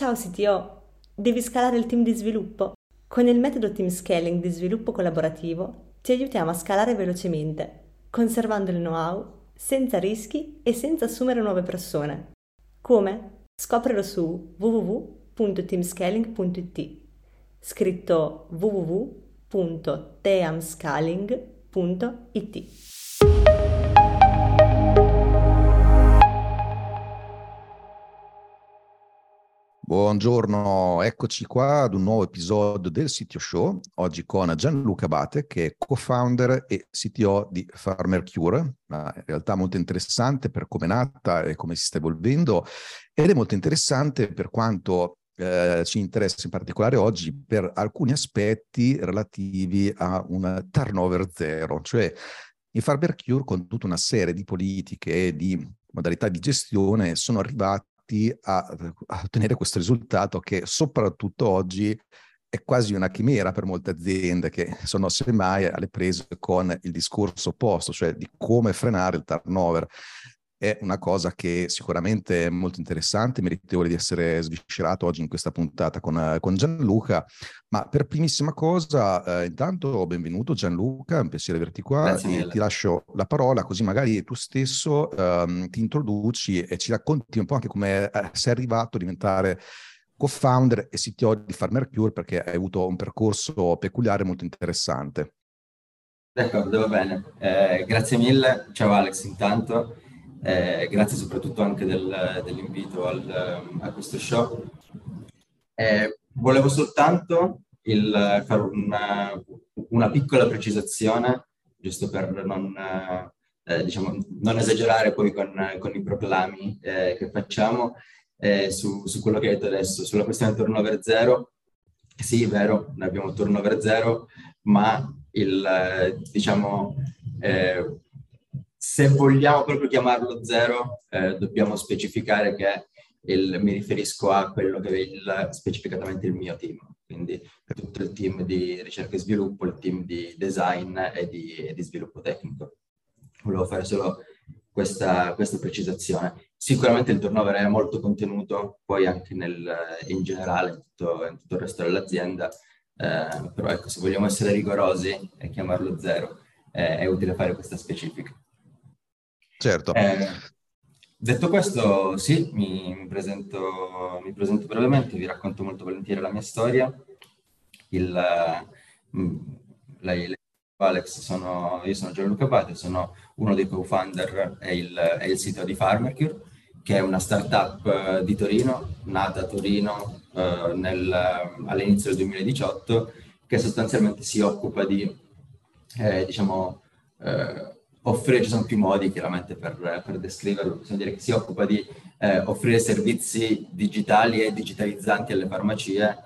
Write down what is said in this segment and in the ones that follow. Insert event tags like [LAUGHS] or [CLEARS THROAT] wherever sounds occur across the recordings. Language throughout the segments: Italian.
Ciao CTO, devi scalare il team di sviluppo? Con il metodo Team Scaling di sviluppo collaborativo ti aiutiamo a scalare velocemente, conservando il know-how, senza rischi e senza assumere nuove persone. Come? Scoprilo su www.teamscaling.it scritto www.teamscaling.it Buongiorno, eccoci qua ad un nuovo episodio del CTO Show, oggi con Gianluca Abate che è co-founder e CTO di Farmer Cure, una realtà molto interessante per come è nata e come si sta evolvendo ed è molto interessante per quanto eh, ci interessa in particolare oggi per alcuni aspetti relativi a un turnover zero, cioè i Farmer Cure con tutta una serie di politiche e di modalità di gestione sono arrivati riusciti a, a ottenere questo risultato che soprattutto oggi è quasi una chimera per molte aziende che sono semmai alle prese con il discorso opposto, cioè di come frenare il turnover è una cosa che sicuramente è molto interessante, meritevole di essere sviscerato oggi in questa puntata con, con Gianluca. Ma per primissima cosa, eh, intanto benvenuto Gianluca, è un piacere averti qua e ti lascio la parola così magari tu stesso ehm, ti introduci e ci racconti un po' anche come eh, sei arrivato a diventare co-founder e CTO di Farmer Cure perché hai avuto un percorso peculiare molto interessante. D'accordo, va bene. Eh, grazie mille. Ciao Alex, intanto. Eh, grazie soprattutto anche del, dell'invito al, a questo show. Eh, volevo soltanto il, fare una, una, piccola precisazione, giusto per non, eh, diciamo, non esagerare poi con, con i proclami eh, che facciamo, eh, su, su, quello che hai detto adesso, sulla questione del turnover zero. Sì, è vero, noi abbiamo turnover zero, ma il, diciamo, eh, se vogliamo proprio chiamarlo zero, eh, dobbiamo specificare che il, mi riferisco a quello che è il, specificatamente il mio team, quindi tutto il team di ricerca e sviluppo, il team di design e di, e di sviluppo tecnico. Volevo fare solo questa, questa, precisazione. Sicuramente il turnover è molto contenuto, poi anche nel, in generale in tutto, in tutto il resto dell'azienda, eh, però ecco, se vogliamo essere rigorosi e chiamarlo zero, eh, è utile fare questa specifica. Certo. Eh, detto questo, sì, mi, presento, mi, presento, brevemente, vi racconto molto volentieri la mia storia. Il, uh, lei, Alex, sono, io sono Gianluca Pate, sono uno dei co-founder e il, il sito di Pharmacure, che è una startup uh, di Torino, nata a Torino uh, nel, all'inizio del 2018, che sostanzialmente si occupa di, eh, diciamo, eh, offrire, ci sono più modi chiaramente per, per descriverlo, possiamo dire che si occupa di eh, offrire servizi digitali e digitalizzanti alle farmacie,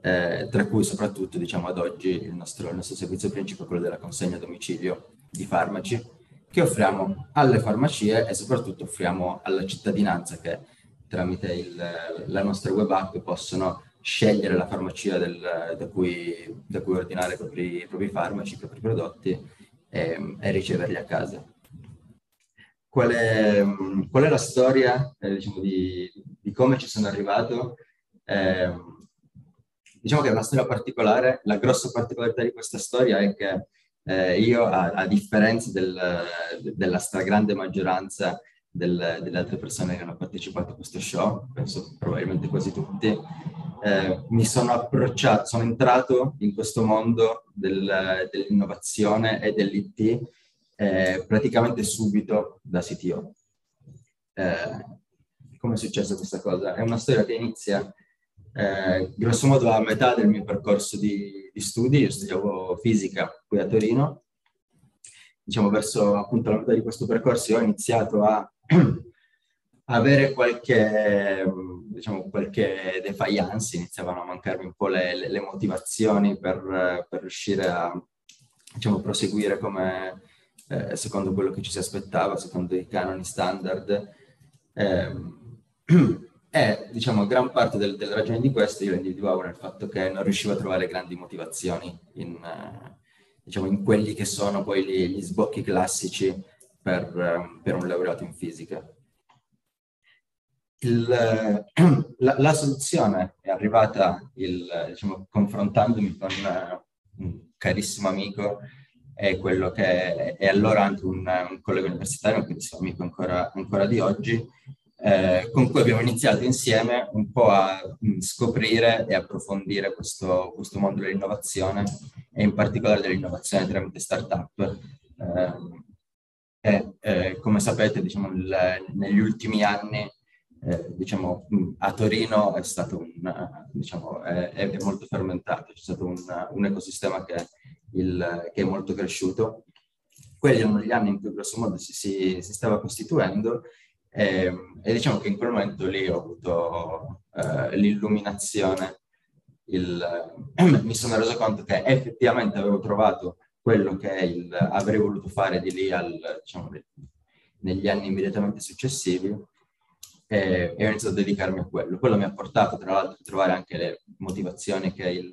eh, tra cui soprattutto diciamo ad oggi il nostro, il nostro servizio principale è quello della consegna a domicilio di farmaci, che offriamo alle farmacie e soprattutto offriamo alla cittadinanza che tramite il, la nostra web app possono scegliere la farmacia del, da, cui, da, cui, ordinare i propri, i propri farmaci, i propri prodotti e, e riceverli a casa. Qual è, qual è la storia eh, diciamo, di, di, come ci sono arrivato? Eh, diciamo che è una storia particolare, la grossa particolarità di questa storia è che eh, io, a, a differenza del, della stragrande maggioranza del, delle altre persone che hanno partecipato a questo show, penso probabilmente quasi tutti, eh, mi sono approcciato, sono entrato in questo mondo del, dell'innovazione e dell'IT eh, praticamente subito da CTO. Eh, come è successa questa cosa? È una storia che inizia eh, grosso modo a metà del mio percorso di, di studi, io studiavo fisica qui a Torino, diciamo verso appunto la metà di questo percorso io ho iniziato a [CLEARS THROAT] avere qualche, diciamo, qualche defiance, iniziavano a mancarmi un po' le, le, motivazioni per, per, riuscire a diciamo, proseguire come, eh, secondo quello che ci si aspettava, secondo i canoni standard. Eh, [CLEARS THROAT] e diciamo, gran parte del, delle ragioni di questo io le individuavo nel fatto che non riuscivo a trovare grandi motivazioni in, eh, diciamo, in quelli che sono poi gli, gli sbocchi classici per, per un laureato in fisica. Il, [CLEARS THROAT] la, la, soluzione è arrivata il, diciamo, confrontandomi con un carissimo amico e quello che è allora anche un, un collega universitario, un carissimo amico ancora, ancora di oggi, eh, con cui abbiamo iniziato insieme un po' a mh, scoprire e approfondire questo, questo, mondo dell'innovazione e in particolare dell'innovazione tramite startup. Eh, eh, come sapete, diciamo, il, negli ultimi anni eh, diciamo, a Torino è stato un, diciamo, è, è molto fermentato, c'è stato un, un ecosistema che, il, che, è molto cresciuto. Quelli erano gli anni in cui grosso modo si, si, si stava costituendo e, e, diciamo che in quel momento lì ho avuto eh, l'illuminazione, il, [CLEARS THROAT] mi sono reso conto che effettivamente avevo trovato quello che il, avrei voluto fare di lì al, diciamo, negli anni immediatamente successivi e, e, ho iniziato a dedicarmi a quello. Quello mi ha portato tra l'altro a trovare anche le motivazioni che, il,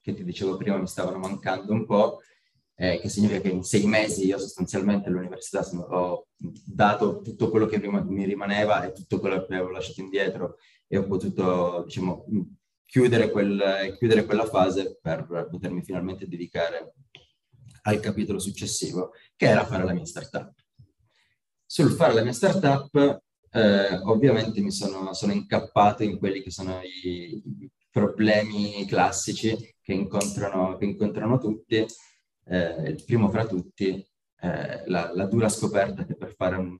che ti dicevo prima mi stavano mancando un po', eh, che significa che in sei mesi io sostanzialmente all'università ho dato tutto quello che prima mi rimaneva e tutto quello che avevo lasciato indietro e ho potuto, diciamo, chiudere, quel, chiudere quella fase per potermi finalmente dedicare al capitolo successivo, che era fare la mia startup. Sul fare la mia startup eh, ovviamente mi sono, sono, incappato in quelli che sono i, i problemi classici che incontrano, che incontrano tutti. Eh, il primo fra tutti, eh, la, la, dura scoperta che per fare una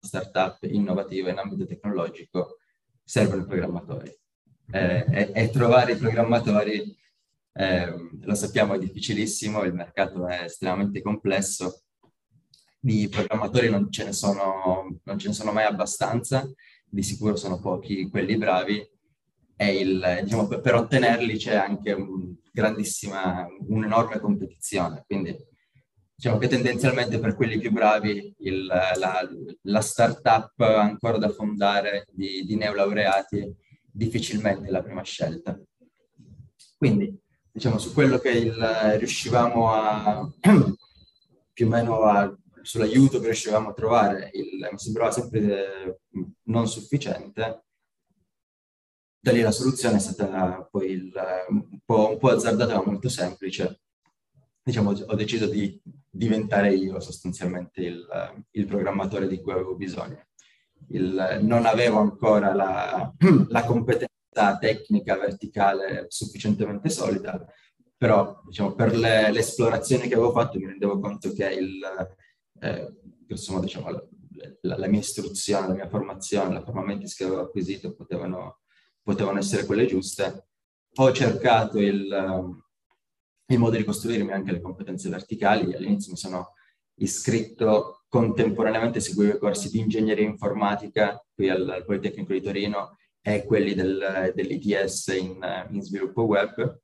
startup innovativa in ambito tecnologico servono i programmatori. Eh, e, e, trovare i programmatori, ehm, lo sappiamo, è difficilissimo, il mercato è estremamente complesso di programmatori non ce ne sono, non ce ne sono mai abbastanza, di sicuro sono pochi quelli bravi e il, diciamo, per, ottenerli c'è anche un un'enorme competizione. Quindi diciamo che tendenzialmente per quelli più bravi il, la, la startup ancora da fondare di, di neolaureati difficilmente è la prima scelta. Quindi diciamo su quello che il, riuscivamo a [CLEARS THROAT] più o meno a sull'aiuto che riuscivamo a trovare il, mi sembrava sempre non sufficiente. Da lì la soluzione è stata poi il, un, po', un po' azzardata ma molto semplice. Diciamo, ho deciso di diventare io sostanzialmente il, il programmatore di cui avevo bisogno. Il, non avevo ancora la, [CLEARS THROAT] la competenza tecnica verticale sufficientemente solida, però diciamo, per le, le, esplorazioni che avevo fatto mi rendevo conto che il, eh, insomma, diciamo, la, la, mia istruzione, la mia formazione, la forma mentis che avevo acquisito potevano, potevano essere quelle giuste. Ho cercato il, il modo di costruirmi anche le competenze verticali. All'inizio mi sono iscritto contemporaneamente, seguivo i corsi di ingegneria informatica qui al, al Politecnico di Torino e quelli del, dell'ITS in, in sviluppo web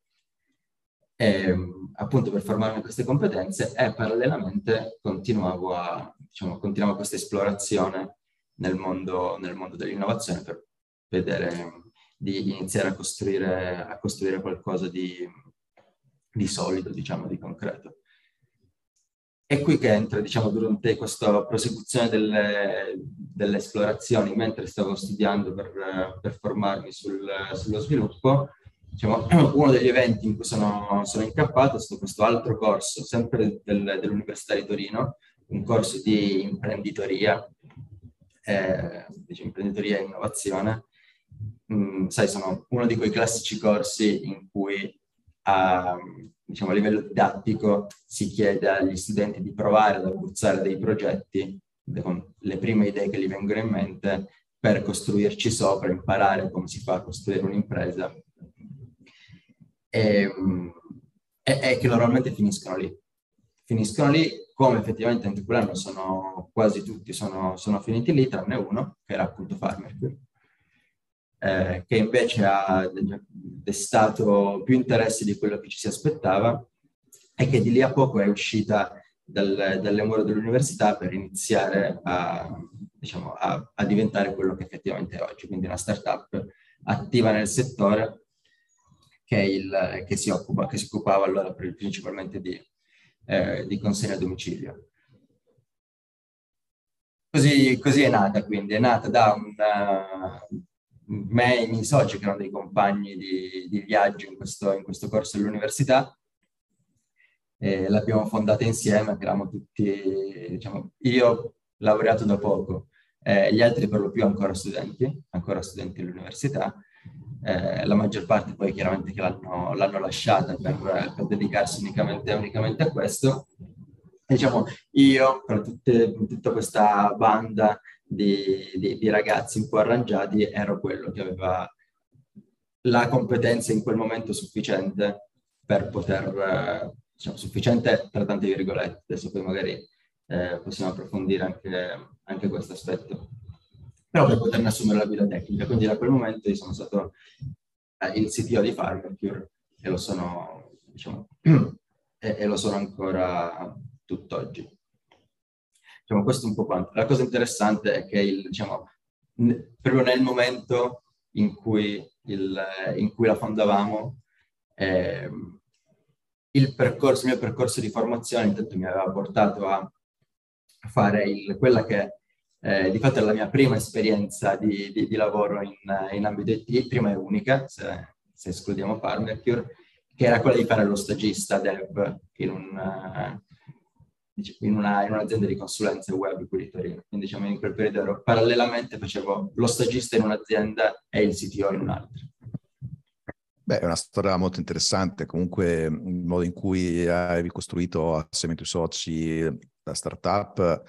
e, ehm, appunto per formarmi queste competenze e parallelamente continuavo a, diciamo, continuavo questa esplorazione nel mondo, nel mondo dell'innovazione per vedere di iniziare a costruire, a costruire qualcosa di, di solido, diciamo, di concreto. È qui che entra, diciamo, durante questa prosecuzione delle, delle esplorazioni, mentre stavo studiando per, per formarmi sul, sullo sviluppo, diciamo, [CLEARS THROAT] uno degli eventi in cui sono, sono incappato è stato questo altro corso, sempre del, dell'Università di Torino, un corso di imprenditoria, eh, diciamo, imprenditoria e innovazione. Mm, sai, sono uno di quei classici corsi in cui a, diciamo, a livello didattico si chiede agli studenti di provare ad abbozzare dei progetti con le prime idee che gli vengono in mente per costruirci sopra, imparare come si fa a costruire un'impresa e, e, e che normalmente finiscono lì. Finiscono lì, come effettivamente anche quell'anno sono quasi tutti sono, sono finiti lì, tranne uno, che era appunto Farmer, eh, che invece ha destato più interessi di quello che ci si aspettava e che di lì a poco è uscita dal, dalle mura dell'università per iniziare a, diciamo, a, a, diventare quello che effettivamente è oggi, quindi una startup attiva nel settore che, il, che, si, occupa, che si occupava allora principalmente di, eh, di consegna a domicilio. così, così, è nata, quindi è nata da un, uh, me e i miei soci, che erano dei compagni di, di viaggio in questo, in questo corso dell'università, l'abbiamo fondata insieme, eravamo tutti, diciamo, io laureato da poco, eh, gli altri per lo più ancora studenti, ancora studenti all'università, eh, la maggior parte poi chiaramente che l'hanno, l'hanno lasciata per, per dedicarsi unicamente, unicamente, a questo. E, diciamo, io, per tutte, tutta questa banda di, di, di ragazzi un po' arrangiati, ero quello che aveva la competenza in quel momento sufficiente per poter, diciamo, sufficiente tra tante virgolette, adesso poi magari eh, possiamo approfondire anche, anche questo aspetto, però per poterne assumere la guida tecnica. Quindi da quel momento io sono stato eh, il CTO di Pharmacure e lo sono, diciamo, [CLEARS THROAT] e, e lo sono ancora tutt'oggi. Diciamo, questo è un po' quanto. La cosa interessante è che il, diciamo, n- proprio nel momento in cui, il, in cui la fondavamo, eh, il percorso, il mio percorso di formazione intanto mi aveva portato a fare il, quella che eh, di fatto è la mia prima esperienza di, di, di lavoro in, in, ambito IT, prima e unica, se, se escludiamo Pharmacure, che era quella di fare lo stagista dev in un, in, una, in un'azienda di consulenze web qui di Torino. Quindi diciamo in quel periodo ero, parallelamente facevo lo stagista in un'azienda e il CTO in un'altra. Beh, è una storia molto interessante, comunque il modo in cui hai costruito assieme ai tuoi soci la startup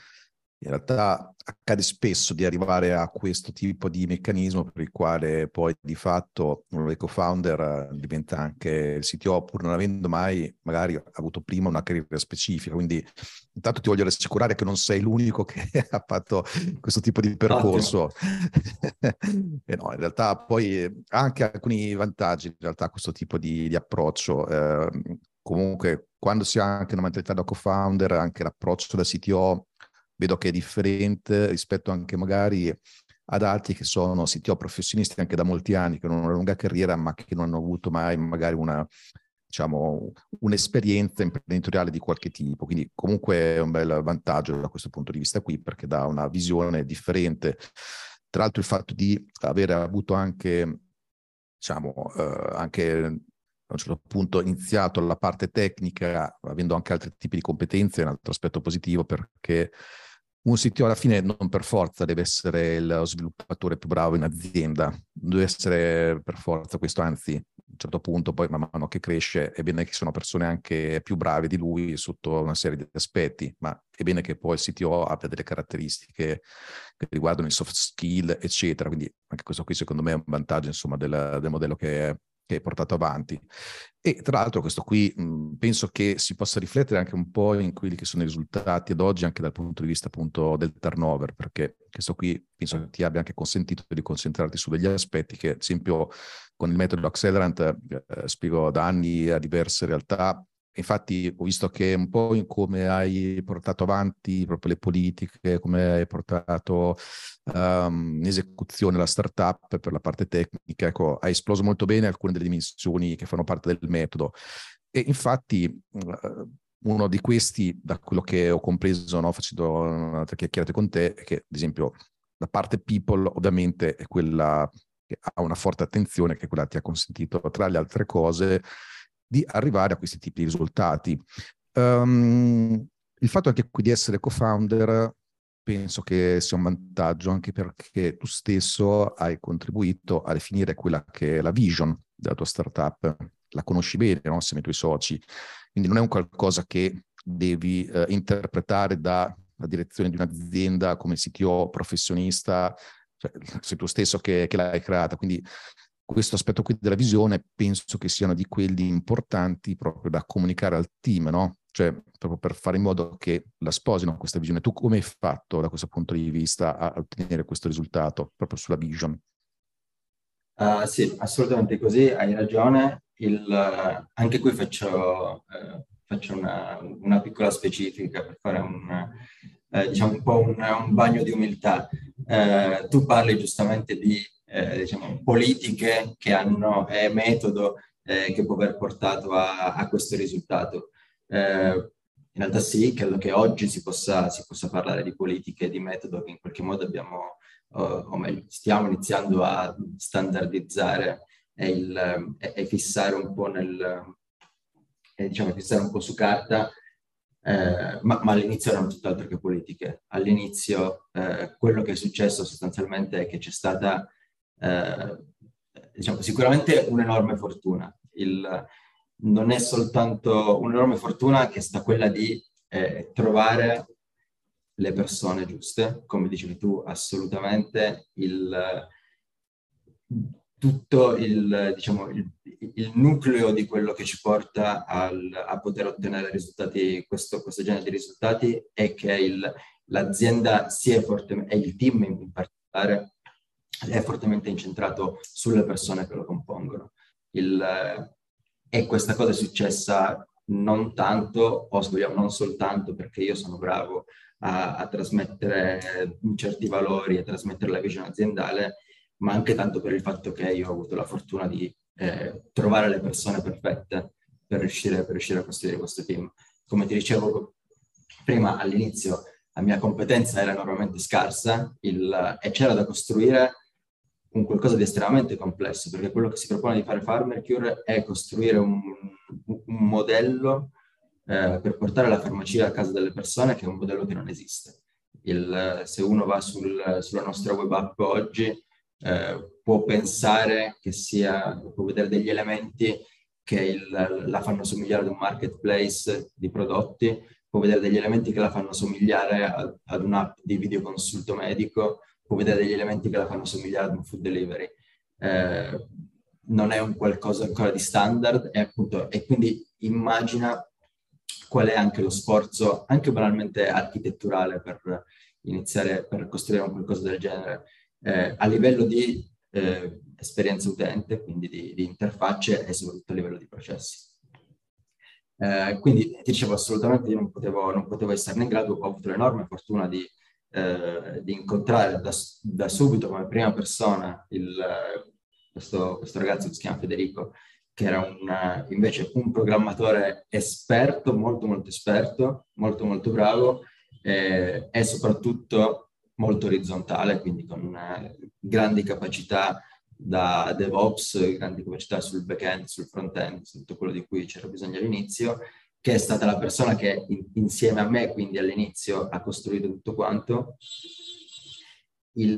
in realtà accade spesso di arrivare a questo tipo di meccanismo per il quale poi di fatto uno dei co-founder diventa anche il CTO pur non avendo mai magari avuto prima una carriera specifica. Quindi intanto ti voglio rassicurare che non sei l'unico che [LAUGHS] ha fatto questo tipo di percorso. [LAUGHS] e no, in realtà poi ha anche alcuni vantaggi in realtà questo tipo di, di approccio. Eh, comunque quando si ha anche una mentalità da co-founder, anche l'approccio da CTO vedo che è differente rispetto anche magari ad altri che sono CTO professionisti anche da molti anni, che hanno una lunga carriera, ma che non hanno avuto mai magari una, diciamo, un'esperienza imprenditoriale di qualche tipo. Quindi comunque è un bel vantaggio da questo punto di vista qui, perché dà una visione differente. Tra l'altro il fatto di aver avuto anche, diciamo, eh, anche a un certo punto iniziato la parte tecnica, avendo anche altri tipi di competenze, è un altro aspetto positivo perché un CTO alla fine non per forza deve essere lo sviluppatore più bravo in azienda, deve essere per forza questo, anzi a un certo punto poi man mano che cresce è bene che siano persone anche più brave di lui sotto una serie di aspetti, ma è bene che poi il CTO abbia delle caratteristiche che riguardano i soft skill, eccetera. Quindi anche questo qui secondo me è un vantaggio insomma del, del modello che che hai portato avanti. E tra l'altro questo qui mh, penso che si possa riflettere anche un po' in quelli che sono i risultati ad oggi anche dal punto di vista appunto del turnover, perché questo qui penso che ti abbia anche consentito di concentrarti su degli aspetti che ad esempio con il metodo Accelerant eh, spiego da anni a diverse realtà Infatti ho visto che un po' in come hai portato avanti proprio le politiche, come hai portato um, in esecuzione la startup per la parte tecnica, ecco, hai esploso molto bene alcune delle dimensioni che fanno parte del metodo. E infatti uh, uno di questi, da quello che ho compreso no, facendo un'altra chiacchierata con te, è che ad esempio la parte people ovviamente è quella che ha una forte attenzione, che è quella che ti ha consentito, tra le altre cose, di arrivare a questi tipi di risultati. Um, il fatto anche qui di essere co-founder penso che sia un vantaggio anche perché tu stesso hai contribuito a definire quella che è la vision della tua startup, la conosci bene no? assieme ai tuoi soci, quindi non è un qualcosa che devi eh, interpretare dalla direzione di un'azienda come CTO professionista, cioè, sei tu stesso che, che l'hai creata, quindi questo aspetto qui della visione penso che siano di quelli importanti proprio da comunicare al team, no? Cioè, proprio per fare in modo che la sposino questa visione. Tu come hai fatto da questo punto di vista a ottenere questo risultato proprio sulla vision? Uh, sì, assolutamente così, hai ragione. Il, uh, anche qui faccio, uh, faccio una, una, piccola specifica per fare un, diciamo un po' un, un, bagno di umiltà. tu parli giustamente di eh, diciamo, politiche che hanno, e metodo eh, che può aver portato a, a questo risultato. Eh, in realtà sì, credo che oggi si possa, si possa parlare di politiche, di metodo che in qualche modo abbiamo, o, o meglio, stiamo iniziando a standardizzare e, il, e, e fissare un po' nel, e, diciamo, fissare un po' su carta, eh, ma, ma, all'inizio erano tutt'altro che politiche. All'inizio eh, quello che è successo sostanzialmente è che c'è stata eh, diciamo, sicuramente un'enorme fortuna. Il, non è soltanto un'enorme fortuna che sta quella di eh, trovare le persone giuste, come dicevi tu, assolutamente il, tutto il, diciamo, il, il, nucleo di quello che ci porta al, a poter ottenere risultati, questo, questo genere di risultati è che l'azienda sia fortemente, e il team in particolare, è fortemente incentrato sulle persone che lo compongono. Il, e questa cosa è successa non tanto, o se vogliamo non soltanto perché io sono bravo a, a trasmettere certi valori, a trasmettere la visione aziendale, ma anche tanto per il fatto che io ho avuto la fortuna di eh, trovare le persone perfette per riuscire, per riuscire a costruire questo team. Come ti dicevo prima, all'inizio la mia competenza era enormemente scarsa il, e c'era da costruire un qualcosa di estremamente complesso, perché quello che si propone di fare Pharmercure è costruire un, un modello eh, per portare la farmacia a casa delle persone, che è un modello che non esiste. Il, se uno va sul, sulla nostra web app oggi, eh, può pensare che sia, può vedere degli elementi che il, la fanno somigliare ad un marketplace di prodotti, può vedere degli elementi che la fanno somigliare a, ad un'app di videoconsulto medico, può vedere degli elementi che la fanno somigliare ad un food delivery. Eh, non è un qualcosa ancora di standard e, appunto, e quindi immagina qual è anche lo sforzo, anche banalmente architetturale, per iniziare, per costruire un qualcosa del genere, eh, a livello di eh, esperienza utente, quindi di, di, interfacce e soprattutto a livello di processi. Eh, quindi dicevo assolutamente io non potevo, non potevo esserne in grado, ho avuto l'enorme fortuna di eh, di incontrare da, da, subito come prima persona il, questo, questo, ragazzo che si chiama Federico, che era un, invece un programmatore esperto, molto molto esperto, molto molto bravo eh, e soprattutto molto orizzontale, quindi con eh, grandi capacità da DevOps, grandi capacità sul back-end, sul front-end, tutto quello di cui c'era bisogno all'inizio che è stata la persona che in, insieme a me, quindi all'inizio, ha costruito tutto quanto, il,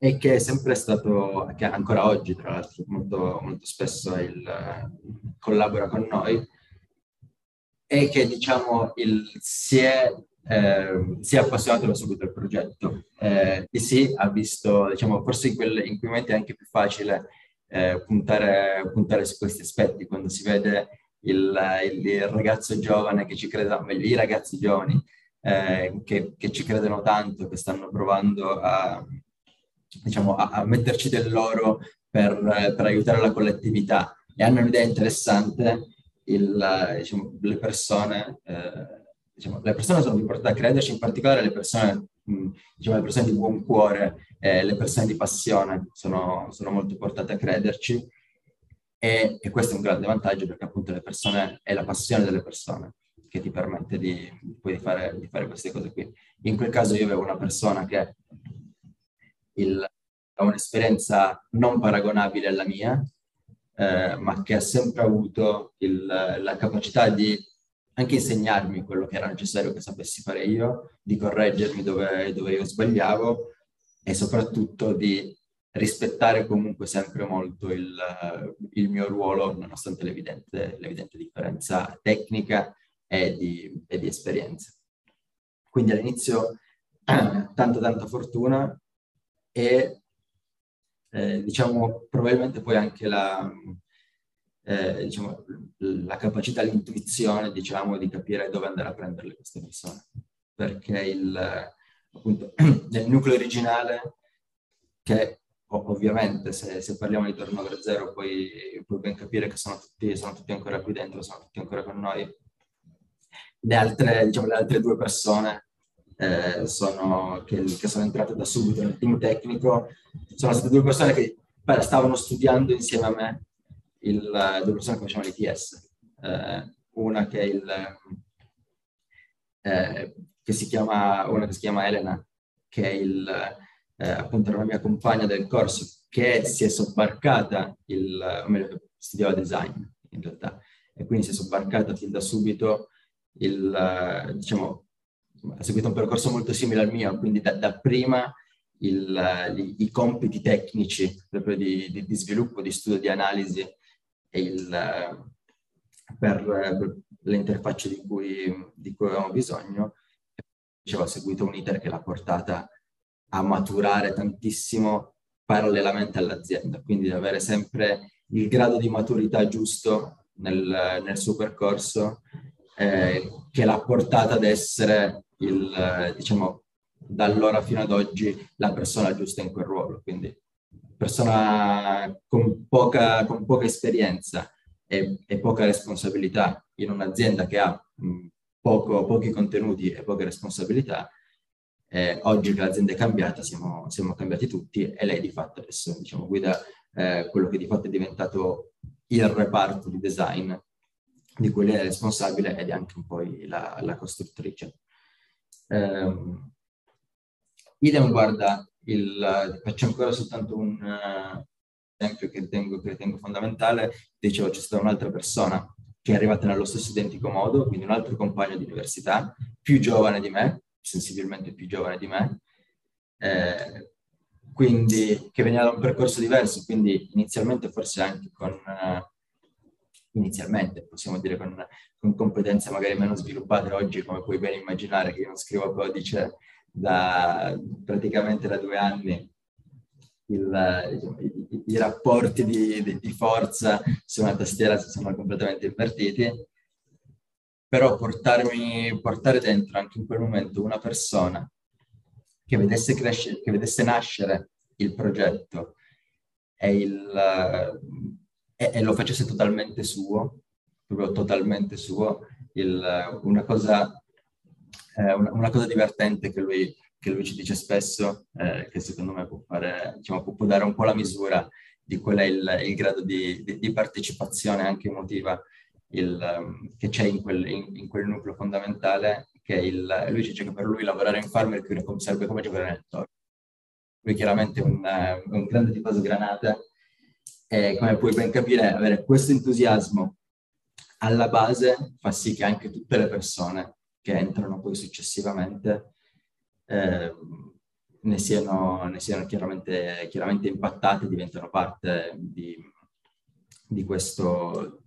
e che è sempre stato, che ancora oggi tra l'altro molto, molto spesso il, collabora con noi, e che diciamo il, si, è, eh, si è appassionato da subito al progetto. Eh, e sì, ha visto, diciamo, forse in, quel, in quei momenti è anche più facile eh, puntare, puntare su questi aspetti, quando si vede il, il, ragazzo giovane che ci crede, i ragazzi giovani eh, che, che, ci credono tanto, che stanno provando a, diciamo, a, a metterci del loro per, per, aiutare la collettività. E hanno un'idea interessante, il, diciamo, le, persone, eh, diciamo, le persone sono più portate a crederci, in particolare le persone, mh, diciamo, le persone di buon cuore, eh, le persone di passione sono, sono molto portate a crederci e, e, questo è un grande vantaggio perché appunto le persone, è la passione delle persone che ti permette di, di, fare, di fare, queste cose qui. In quel caso io avevo una persona che ha un'esperienza non paragonabile alla mia, eh, ma che ha sempre avuto il, la capacità di anche insegnarmi quello che era necessario che sapessi fare io, di correggermi dove, dove io sbagliavo e soprattutto di rispettare comunque sempre molto il, il mio ruolo, nonostante l'evidente, l'evidente differenza tecnica e di, e di, esperienza. Quindi all'inizio [CLEARS THROAT] tanta tanta fortuna e eh, diciamo probabilmente poi anche la, eh, diciamo, la capacità, l'intuizione diciamo di capire dove andare a prenderle queste persone perché il, appunto [CLEARS THROAT] nel nucleo originale che ovviamente se, se, parliamo di turnover zero puoi, puoi ben capire che sono tutti, sono tutti, ancora qui dentro, sono tutti ancora con noi. Le altre, diciamo, le altre due persone eh, sono, che, che, sono entrate da subito nel team tecnico sono state due persone che beh, stavano studiando insieme a me, il, due persone che facevano l'ITS. Eh, una che è il, eh, che si chiama, una che si chiama Elena, che è il, eh, appunto una mia compagna del corso, che si è sobbarcata il, o meglio, studiava design in realtà, e quindi si è sobbarcata fin da subito il, diciamo, ha seguito un percorso molto simile al mio, quindi da, da prima il, i, i, compiti tecnici proprio di, di, di, sviluppo, di studio, di analisi e il, per, per, le interfacce di cui, di cui avevamo bisogno, diceva, ha seguito un iter che l'ha portata a maturare tantissimo parallelamente all'azienda, quindi di avere sempre il grado di maturità giusto nel, nel suo percorso eh, che l'ha portata ad essere il, diciamo, da allora fino ad oggi la persona giusta in quel ruolo. Quindi persona con poca, con poca esperienza e, e, poca responsabilità in un'azienda che ha mh, poco, pochi contenuti e poche responsabilità. Eh, oggi che l'azienda è cambiata, siamo, siamo, cambiati tutti e lei di fatto adesso diciamo, guida eh, quello che di fatto è diventato il reparto di design di cui lei è responsabile ed è anche un po' la, la costruttrice. Um, idem guarda, il, faccio ancora soltanto un uh, esempio che ritengo, che ritengo fondamentale, dicevo c'è stata un'altra persona che è arrivata nello stesso identico modo, quindi un altro compagno di università, più giovane di me, sensibilmente più giovane di me, eh, quindi che veniva da un percorso diverso, quindi inizialmente forse anche con... Uh, inizialmente, possiamo dire con, con, competenze magari meno sviluppate oggi, come puoi ben immaginare che io non scrivo codice da praticamente da due anni, il, i, i, rapporti di, di, di, forza su una tastiera si sono completamente invertiti, però portarmi, portare dentro anche in quel momento una persona che vedesse, crescere, che vedesse nascere il progetto e il e, e lo facesse totalmente suo, proprio totalmente suo, il, una, cosa, eh, una, una, cosa, divertente che lui, che lui ci dice spesso, eh, che secondo me può, fare, diciamo, può, dare un po' la misura di qual è il, il grado di, di, di, partecipazione anche emotiva il, che c'è in quel, in, in quel, nucleo fondamentale, che il, lui dice che per lui lavorare in Farmer sarebbe come giocare nel toro. Lui chiaramente è un, un grande tifoso granata e come puoi ben capire, avere questo entusiasmo alla base fa sì che anche tutte le persone che entrano poi successivamente eh, ne, siano, ne siano, chiaramente, chiaramente impattate, diventano parte di, di, questo,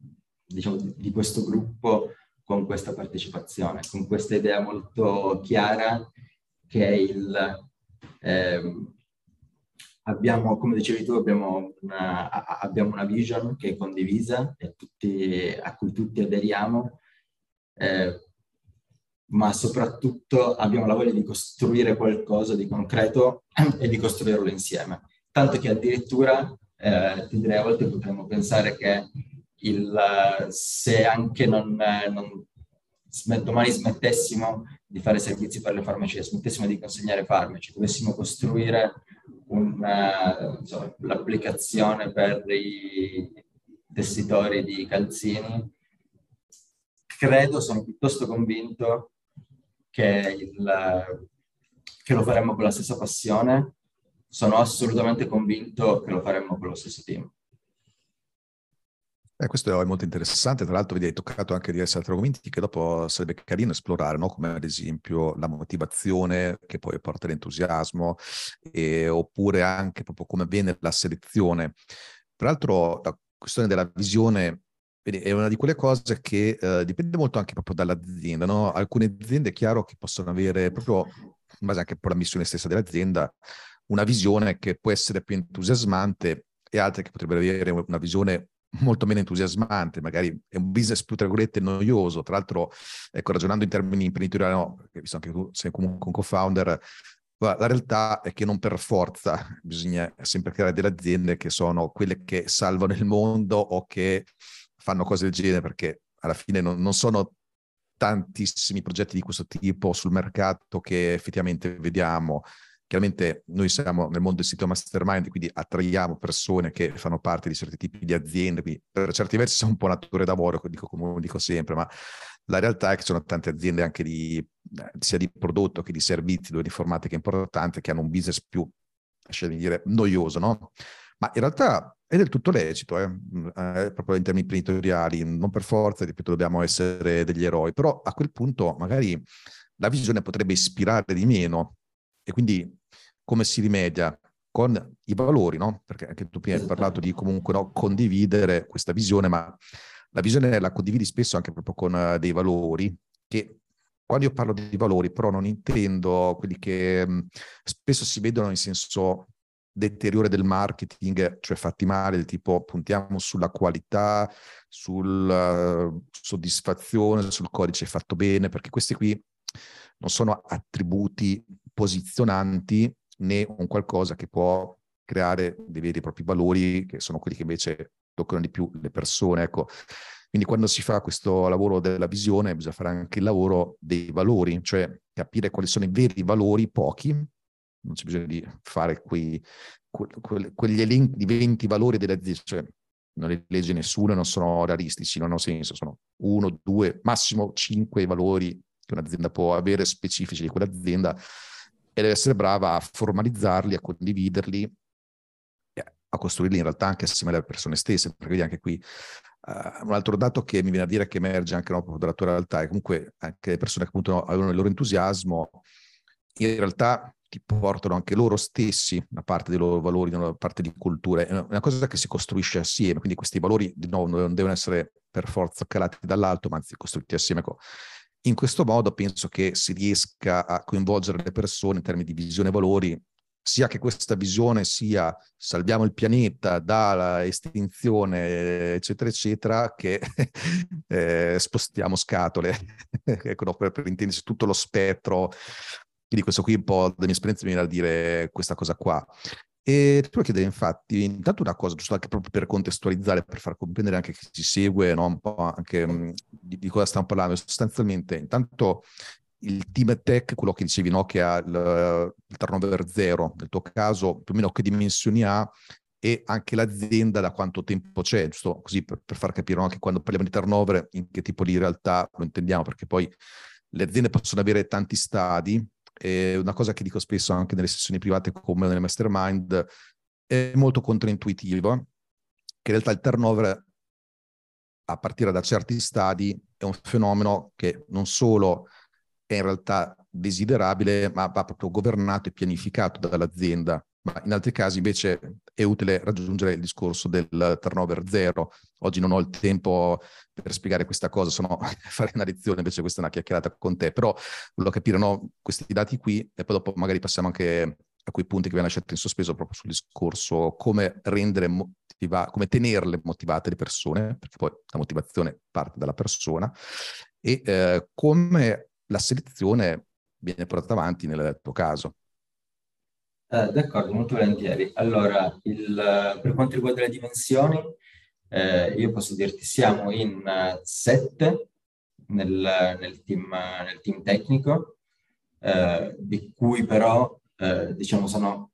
diciamo, di questo gruppo con questa partecipazione, con questa idea molto chiara che è il... Eh, abbiamo, come dicevi tu, abbiamo una, abbiamo una vision che è condivisa e tutti, a cui tutti aderiamo, eh, ma soprattutto abbiamo la voglia di costruire qualcosa di concreto e di costruirlo insieme. Tanto che addirittura, eh, ti direi, a volte potremmo pensare che il, se anche non, non domani smettessimo di fare servizi per le farmacie, smettessimo di consegnare farmaci, dovessimo costruire una, insomma, l'applicazione per i tessitori di calzini, credo, sono piuttosto convinto che, il, che lo faremmo con la stessa passione, sono assolutamente convinto che lo faremmo con lo stesso team. Eh, questo è molto interessante, tra l'altro vedi, hai toccato anche diversi altri argomenti che dopo sarebbe carino esplorare, no? come ad esempio la motivazione che poi porta l'entusiasmo, e, oppure anche proprio come avviene la selezione. Tra l'altro la questione della visione è una di quelle cose che eh, dipende molto anche proprio dall'azienda. No? Alcune aziende è chiaro che possono avere proprio, in base anche per la missione stessa dell'azienda, una visione che può essere più entusiasmante e altre che potrebbero avere una visione molto meno entusiasmante, magari è un business più, tra virgolette, noioso. Tra l'altro, ecco, ragionando in termini imprenditoriali, no, visto che tu sei comunque un co-founder, la realtà è che non per forza bisogna sempre creare delle aziende che sono quelle che salvano il mondo o che fanno cose del genere, perché alla fine non, non sono tantissimi progetti di questo tipo sul mercato che effettivamente vediamo Chiaramente noi siamo nel mondo del sito mastermind, quindi attraiamo persone che fanno parte di certi tipi di aziende, quindi per certi versi siamo un po' natura lavoro, dico, come dico sempre, ma la realtà è che ci sono tante aziende anche di, eh, sia di prodotto che di servizi, dove di informatica importante, che hanno un business più, lasciami dire, noioso, no? Ma in realtà è del tutto lecito, eh? Mm, eh, proprio in termini imprenditoriali, non per forza, ripeto, dobbiamo essere degli eroi, però a quel punto magari la visione potrebbe ispirare di meno e quindi come si rimedia? Con i valori, no? Perché anche tu prima hai parlato di comunque no, condividere questa visione, ma la visione la condividi spesso anche proprio con uh, dei valori che quando io parlo di valori però non intendo quelli che mh, spesso si vedono in senso deteriore del marketing, cioè fatti male, del tipo puntiamo sulla qualità, sulla uh, soddisfazione, sul codice fatto bene, perché questi qui non sono attributi posizionanti né un qualcosa che può creare dei veri e propri valori che sono quelli che invece toccano di più le persone. Ecco. Quindi quando si fa questo lavoro della visione bisogna fare anche il lavoro dei valori, cioè capire quali sono i veri valori, pochi, non c'è bisogno di fare quei, que, quegli elenchi di 20 valori delle aziende, cioè non li legge nessuno, non sono realistici, non hanno senso, sono uno, due, massimo cinque valori che un'azienda può avere specifici di quell'azienda e deve essere brava a formalizzarli, a condividerli, a costruirli in realtà anche assieme alle persone stesse, perché vedi anche qui uh, un altro dato che mi viene a dire che emerge anche no, dalla tua realtà è comunque anche le persone che appunto avevano il loro entusiasmo, in realtà ti portano anche loro stessi una parte dei loro valori, una parte di cultura. È una cosa che si costruisce assieme, quindi questi valori di nuovo non devono essere per forza calati dall'alto, ma anzi costruiti assieme. Ecco, in questo modo penso che si riesca a coinvolgere le persone in termini di visione e valori, sia che questa visione sia salviamo il pianeta dalla estinzione, eccetera, eccetera, che [LAUGHS] eh, spostiamo scatole, [LAUGHS] ecco, no, per, per intendersi tutto lo spettro. Quindi questo qui un po' della mia esperienza mi viene a dire questa cosa qua. E ti volevo chiedere infatti, intanto una cosa, giusto anche proprio per contestualizzare, per far comprendere anche chi si segue, no? un po' anche mh, mm, di, di, cosa stiamo parlando. Sostanzialmente, intanto il team tech, quello che dicevi, no? che ha il, il turnover zero, nel tuo caso, più o meno che dimensioni ha e anche l'azienda da quanto tempo c'è, giusto così per, per far capire no? anche quando parliamo di turnover in che tipo di realtà lo intendiamo, perché poi le aziende possono avere tanti stadi, e una cosa che dico spesso anche nelle sessioni private come nelle mastermind, è molto controintuitivo, che in realtà il turnover a partire da certi stadi è un fenomeno che non solo è in realtà desiderabile, ma va proprio governato e pianificato dall'azienda ma in altri casi invece è utile raggiungere il discorso del turnover zero. Oggi non ho il tempo per spiegare questa cosa, sono [LAUGHS] fare una lezione, invece questa è una chiacchierata con te, però volevo capire no, questi dati qui e poi dopo magari passiamo anche a quei punti che vi hanno lasciato in sospeso proprio sul discorso come rendere motiva- come tenerle motivate le persone, perché poi la motivazione parte dalla persona, e eh, come la selezione viene portata avanti nel tuo caso. Eh, d'accordo, molto volentieri. Allora, il, per quanto riguarda le dimensioni, eh, io posso dirti siamo in uh, sette nel, nel, team, nel team, tecnico, eh, di cui però eh, diciamo sono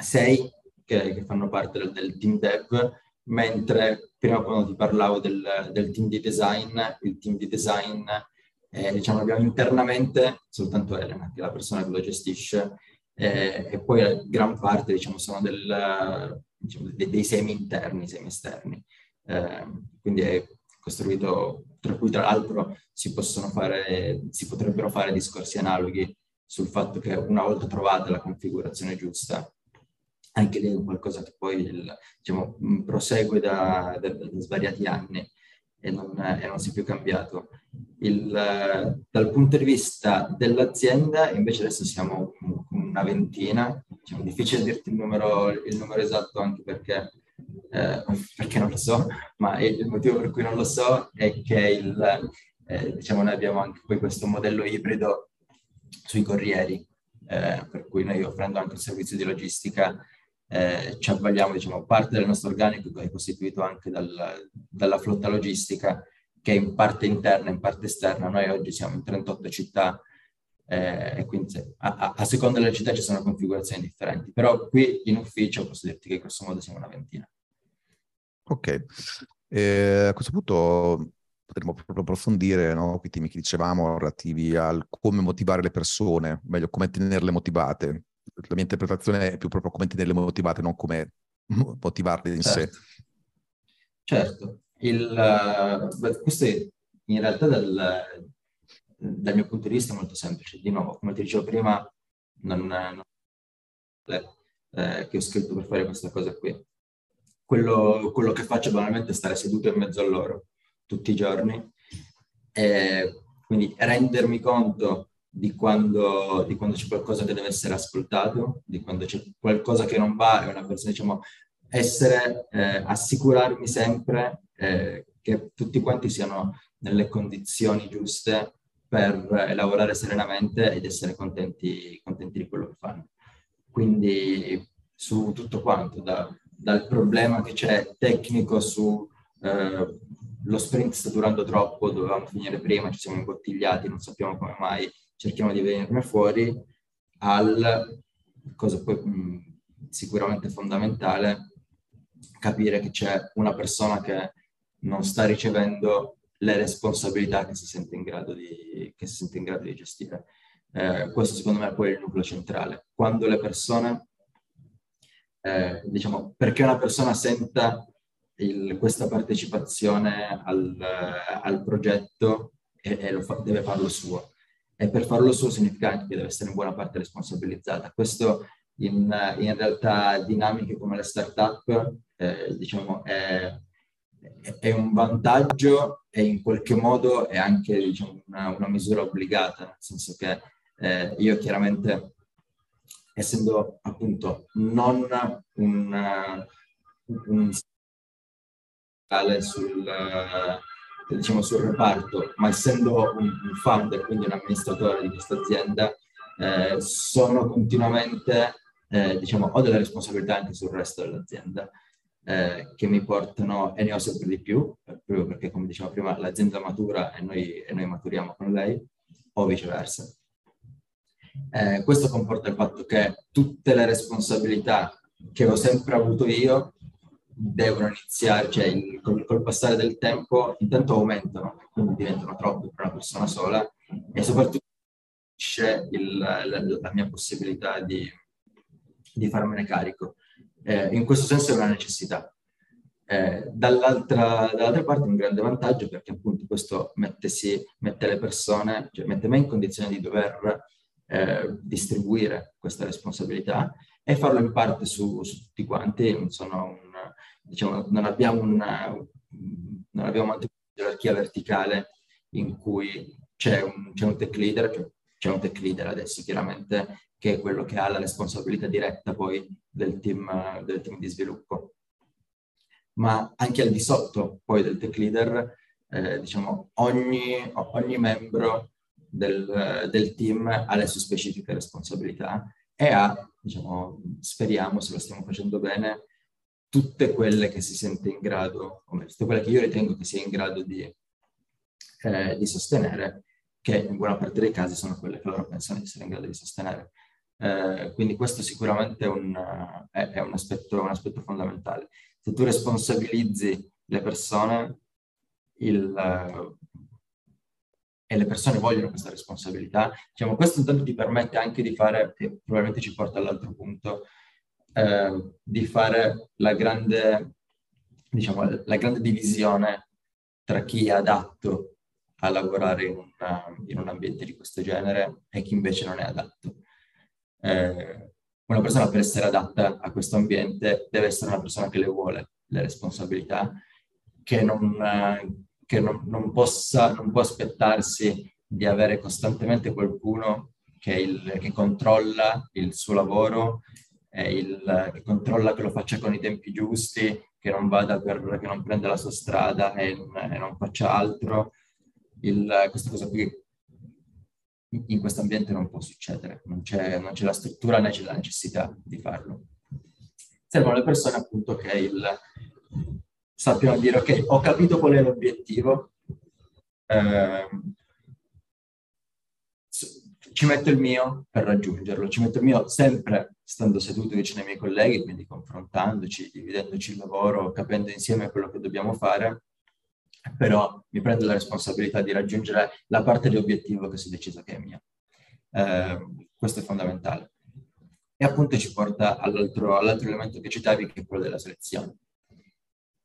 sei che, che fanno parte del, del, team dev, mentre prima quando ti parlavo del, del team di design, il team di design eh, diciamo abbiamo internamente soltanto Elena, che è la persona che lo gestisce, eh, e poi gran parte diciamo, sono del, diciamo, dei, dei, semi interni, semi esterni. Eh, quindi è costruito, tra cui tra l'altro si fare, si potrebbero fare discorsi analoghi sul fatto che una volta trovata la configurazione giusta, anche lì è qualcosa che poi il, diciamo, prosegue da, da, da svariati anni e non, e non si è più cambiato. Il, dal punto di vista dell'azienda, invece adesso siamo una ventina, diciamo, difficile dirti il numero, il numero esatto anche perché, eh, perché, non lo so, ma il motivo per cui non lo so è che il, eh, diciamo, noi abbiamo anche poi questo modello ibrido sui corrieri, eh, per cui noi offrendo anche il servizio di logistica eh, ci avvaliamo, diciamo, parte del nostro organico è costituito anche dal, dalla flotta logistica che è in parte interna e in parte esterna. Noi oggi siamo in 38 città eh, e quindi a, a, seconda delle città ci sono configurazioni differenti, però qui in ufficio posso dirti che grosso modo siamo una ventina. Ok, eh, a questo punto potremmo proprio approfondire no? quei temi che dicevamo relativi al come motivare le persone, meglio come tenerle motivate. La mia interpretazione è più proprio come tenerle motivate, non come [LAUGHS] motivarle in certo. sé. Certo, Il, uh, questo è in realtà dal, dal, mio punto di vista molto semplice. Di nuovo, come ti dicevo prima, non, non eh, che ho scritto per fare questa cosa qui. Quello, quello, che faccio banalmente è stare seduto in mezzo a loro tutti i giorni e quindi rendermi conto di quando, di quando c'è qualcosa che deve essere ascoltato, di quando c'è qualcosa che non va, è una persona, diciamo, essere, eh, assicurarmi sempre eh, che tutti quanti siano nelle condizioni giuste per eh, lavorare serenamente ed essere contenti, contenti di quello che fanno. Quindi su tutto quanto, da, dal problema che c'è tecnico su eh, lo sprint sta durando troppo, dovevamo finire prima, ci siamo imbottigliati, non sappiamo come mai, cerchiamo di venirne fuori, al cosa poi mh, sicuramente fondamentale, capire che c'è una persona che non sta ricevendo le responsabilità che si sente in grado di, in grado di gestire. Eh, questo secondo me è poi il nucleo centrale. Quando le persone, eh, diciamo, perché una persona senta il, questa partecipazione al, al progetto e, e fa, deve farlo suo. E per farlo suo significa anche che deve essere in buona parte responsabilizzata. Questo in, in realtà dinamiche come le start-up, eh, diciamo, è, è, un vantaggio e in qualche modo è anche diciamo, una, una misura obbligata, nel senso che eh, io chiaramente, essendo appunto non un, un sul, diciamo, sul reparto, ma essendo un, un founder, quindi un amministratore di questa azienda, eh, sono continuamente, eh, diciamo, ho delle responsabilità anche sul resto dell'azienda. Eh, che mi portano, e ne ho sempre di più, proprio perché come dicevo prima l'azienda matura e noi, e noi maturiamo con lei, o viceversa. Eh, questo comporta il fatto che tutte le responsabilità che ho sempre avuto io devono iniziare, cioè il, col, col, passare del tempo intanto aumentano, quindi diventano troppe per una persona sola e soprattutto c'è la, la, mia possibilità di, di farmene carico. Eh, in questo senso è una necessità. Eh, dall'altra, dall'altra, parte è un grande vantaggio perché appunto questo mette, si, mette le persone, cioè mette me in condizione di dover eh, distribuire questa responsabilità e farlo in parte su, su tutti quanti. Un, diciamo, non abbiamo una, non abbiamo una gerarchia verticale in cui c'è un, c'è un tech leader, cioè c'è un tech leader adesso chiaramente che è quello che ha la responsabilità diretta poi del team, del team di sviluppo. Ma anche al di sotto poi del tech leader, eh, diciamo, ogni, ogni membro del, del team ha le sue specifiche responsabilità e ha, diciamo, speriamo se lo stiamo facendo bene, tutte quelle che si sente in grado, o meglio, tutte quelle che io ritengo che sia in grado di, eh, di sostenere, che in buona parte dei casi sono quelle che loro pensano di essere in grado di sostenere. Eh, quindi questo sicuramente è un, è, è un, aspetto, un aspetto fondamentale. Se tu responsabilizzi le persone, il, e le persone vogliono questa responsabilità, diciamo, questo intanto ti permette anche di fare, e probabilmente ci porta all'altro punto, eh, di fare la grande, diciamo, la grande divisione tra chi è adatto a lavorare in, una, in, un ambiente di questo genere e chi invece non è adatto. Eh, una persona per essere adatta a questo ambiente deve essere una persona che le vuole le responsabilità, che non, che non, non, possa, non può aspettarsi di avere costantemente qualcuno che, il, che controlla il suo lavoro, il, che controlla che lo faccia con i tempi giusti, che non vada per, che non prenda la sua strada e, e non faccia altro. Il, questa cosa qui in questo ambiente non può succedere, non c'è, non c'è la struttura né c'è la necessità di farlo. Servono le persone appunto che il, sappiano dire ok, ho capito qual è l'obiettivo, eh, ci metto il mio per raggiungerlo, ci metto il mio sempre stando seduto vicino ai miei colleghi, quindi confrontandoci, dividendoci il lavoro, capendo insieme quello che dobbiamo fare però mi prendo la responsabilità di raggiungere la parte di obiettivo che si è deciso che è mia. Eh, questo è fondamentale. E appunto ci porta all'altro, all'altro elemento che citavi, che è quello della selezione.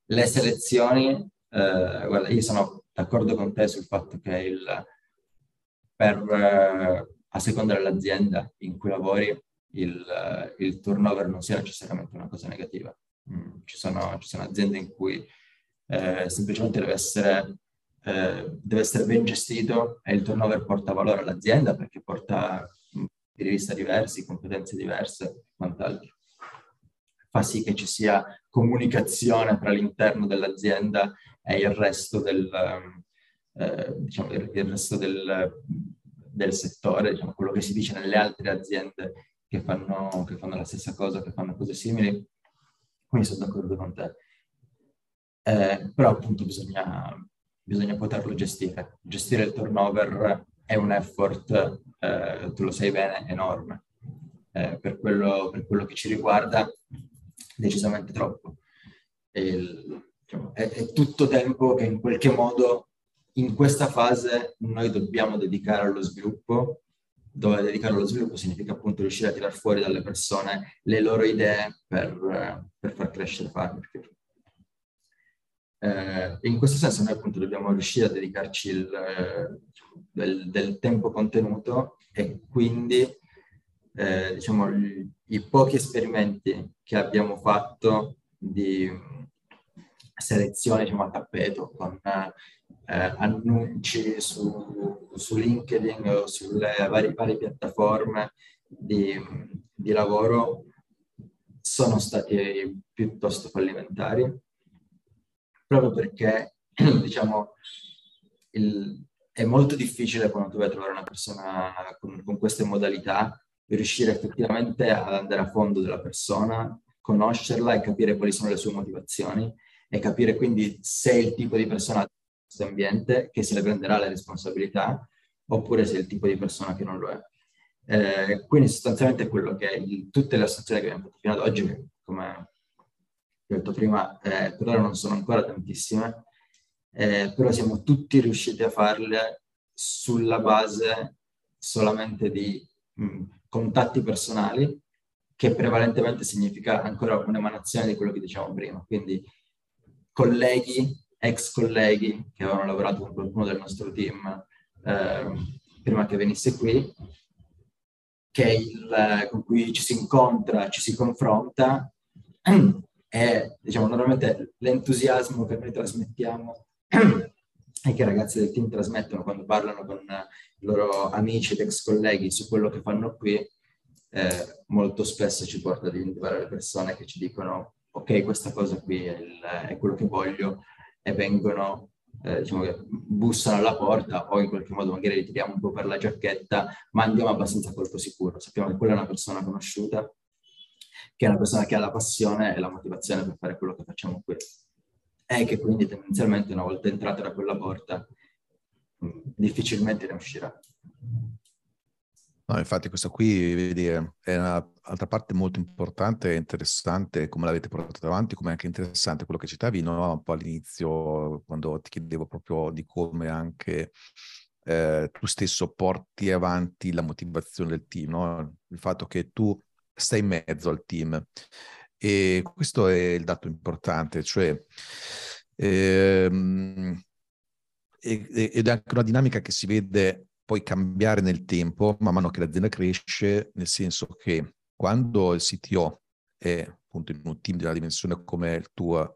Le selezioni, eh, guarda, io sono d'accordo con te sul fatto che il, per, a seconda dell'azienda in cui lavori, il, il, turnover non sia necessariamente una cosa negativa. Mm, ci, sono, ci, sono, aziende in cui eh, semplicemente deve essere, eh, deve essere ben gestito e il turnover porta valore all'azienda perché porta punti di vista diversi, competenze diverse e quant'altro. Fa sì che ci sia comunicazione tra l'interno dell'azienda e il resto del, eh, diciamo, il, il resto del, del settore, diciamo, quello che si dice nelle altre aziende che fanno, che fanno la stessa cosa, che fanno cose simili. Quindi sono d'accordo con te. Eh, però appunto bisogna, bisogna, poterlo gestire. Gestire il turnover è un effort, eh, tu lo sai bene, enorme. Eh, per, quello, per, quello, che ci riguarda, decisamente troppo. Il, diciamo, è, è tutto tempo che in qualche modo in questa fase noi dobbiamo dedicare allo sviluppo dove dedicare allo sviluppo significa appunto riuscire a tirar fuori dalle persone le loro idee per, per far crescere Farmercure. Eh, in questo senso noi appunto dobbiamo riuscire a dedicarci il, del, del, tempo contenuto e quindi eh, diciamo i, pochi esperimenti che abbiamo fatto di selezione diciamo, a tappeto con eh, annunci su, su, LinkedIn o sulle varie, varie piattaforme di, di, lavoro sono stati piuttosto fallimentari, proprio perché [CLEARS THROAT] diciamo, il, è molto difficile quando tu vai a trovare una persona con, con queste modalità riuscire effettivamente ad andare a fondo della persona, conoscerla e capire quali sono le sue motivazioni e capire quindi se il tipo di persona questo ambiente che se ne prenderà le responsabilità oppure se è il tipo di persona che non lo è. Eh, quindi sostanzialmente quello che il, tutte le associazioni che abbiamo fatto fino ad oggi, come ho detto prima, eh, per ora non sono ancora tantissime, eh, però siamo tutti riusciti a farle sulla base solamente di mh, contatti personali, che prevalentemente significa ancora un'emanazione di quello che dicevamo prima, quindi colleghi ex colleghi che avevano lavorato con qualcuno del nostro team eh, prima che venisse qui, che il, con cui ci si incontra, ci si confronta [CLEARS THROAT] e diciamo normalmente l'entusiasmo che noi trasmettiamo [CLEARS THROAT] e che i ragazzi del team trasmettono quando parlano con i loro amici ed ex colleghi su quello che fanno qui, eh, molto spesso ci porta ad individuare le persone che ci dicono ok, questa cosa qui è, il, è quello che voglio, e vengono, eh, diciamo bussano alla porta o in qualche modo magari li tiriamo un po' per la giacchetta, ma andiamo abbastanza a colpo sicuro. Sappiamo che quella è una persona conosciuta, che è una persona che ha la passione e la motivazione per fare quello che facciamo qui. E che quindi tendenzialmente una volta entrata da quella porta difficilmente ne uscirà. No, infatti questa qui, vedi, è un'altra parte molto importante e interessante, come l'avete portata avanti, come anche interessante quello che citavi, no? un po' all'inizio, quando ti chiedevo proprio di come anche eh, tu stesso porti avanti la motivazione del team, no? il fatto che tu stai in mezzo al team. E questo è il dato importante, cioè... Ehm, ed è anche una dinamica che si vede poi cambiare nel tempo, man mano che l'azienda cresce, nel senso che quando il CTO è appunto in un team di una dimensione come il tuo,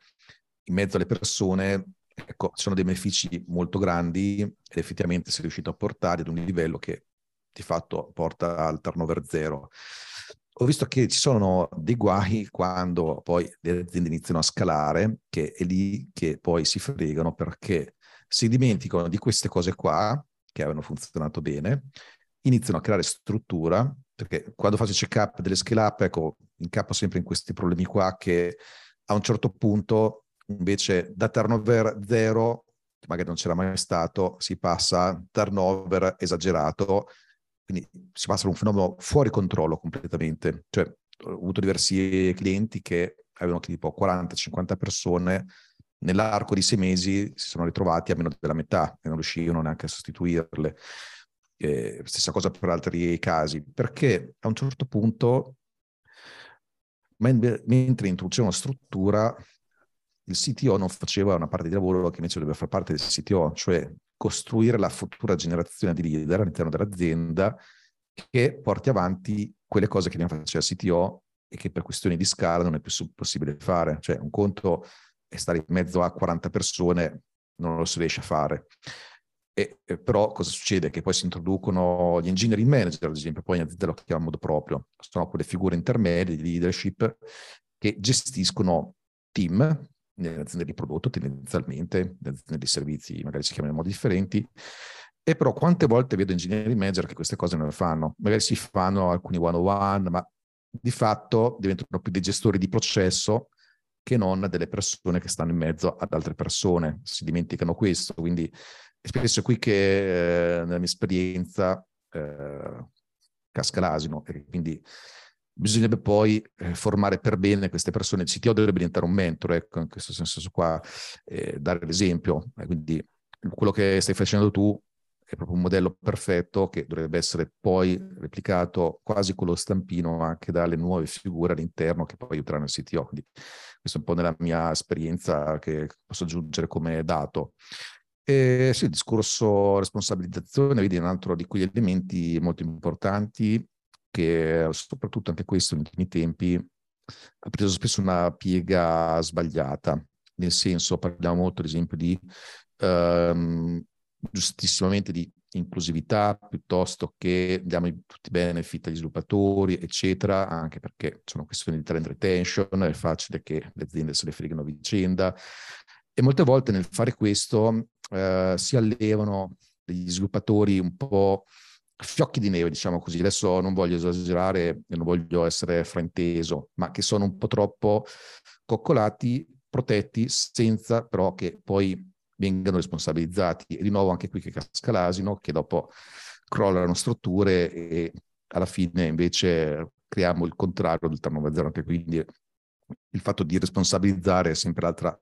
in mezzo alle persone, ecco, ci sono dei benefici molto grandi ed effettivamente sei riuscito a portare ad un livello che di fatto porta al turnover zero. Ho visto che ci sono dei guai quando poi le aziende iniziano a scalare, che è lì che poi si fregano perché si dimenticano di queste cose qua che avevano funzionato bene, iniziano a creare struttura, perché quando faccio check-up delle scale-up, ecco, incappo sempre in questi problemi qua che a un certo punto invece da turnover zero, che magari non c'era mai stato, si passa a turnover esagerato, quindi si passa da un fenomeno fuori controllo completamente. Cioè, ho avuto diversi clienti che avevano tipo 40-50 persone nell'arco di sei mesi si sono ritrovati a meno della metà e non riuscivano neanche a sostituirle. Eh, stessa cosa per altri casi, perché a un certo punto, mentre introduceva una struttura, il CTO non faceva una parte di lavoro che invece doveva fare parte del CTO, cioè costruire la futura generazione di leader all'interno dell'azienda che porti avanti quelle cose che prima faceva il CTO e che per questioni di scala non è più possibile fare. Cioè un conto è stare in mezzo a 40 persone, non lo si riesce a fare. E, e però cosa succede? Che poi si introducono gli engineering manager, ad esempio, poi in azienda lo chiamano modo proprio, sono quelle figure intermedie di leadership che gestiscono team nelle aziende di prodotto tendenzialmente, nelle aziende di servizi magari si chiamano in modi differenti, e però quante volte vedo engineering manager che queste cose non le fanno? Magari si fanno alcuni one-on-one, ma di fatto diventano più dei gestori di processo che non delle persone che stanno in mezzo ad altre persone, si dimenticano questo, quindi è spesso qui che eh, nella mia esperienza eh, casca l'asino e quindi bisognerebbe poi eh, formare per bene queste persone. Il CTO dovrebbe diventare un mentore, ecco, in questo senso qua, eh, dare l'esempio. quindi quello che stai facendo tu è proprio un modello perfetto che dovrebbe essere poi replicato quasi con lo stampino anche dalle nuove figure all'interno che poi aiuteranno il CTO. Quindi questo è un po' nella mia esperienza che posso aggiungere come dato. E sì, il discorso responsabilizzazione, vedi, è un altro di quegli elementi molto importanti che soprattutto anche questo negli ultimi tempi ha preso spesso una piega sbagliata, nel senso parliamo molto ad esempio di ehm, giustissimamente di inclusività piuttosto che diamo tutti i benefit agli sviluppatori, eccetera, anche perché sono questioni di talent retention, è facile che le aziende se le fregano a vicenda. E molte volte nel fare questo eh, si allevano degli sviluppatori un po' fiocchi di neve, diciamo così. Adesso non voglio esagerare e non voglio essere frainteso, ma che sono un po' troppo coccolati, protetti, senza però che poi vengano responsabilizzati. Di nuovo anche qui che casca l'asino, che dopo crollano strutture e alla fine invece creiamo il contrario del turnover zero. Anche quindi il fatto di responsabilizzare è sempre l'altra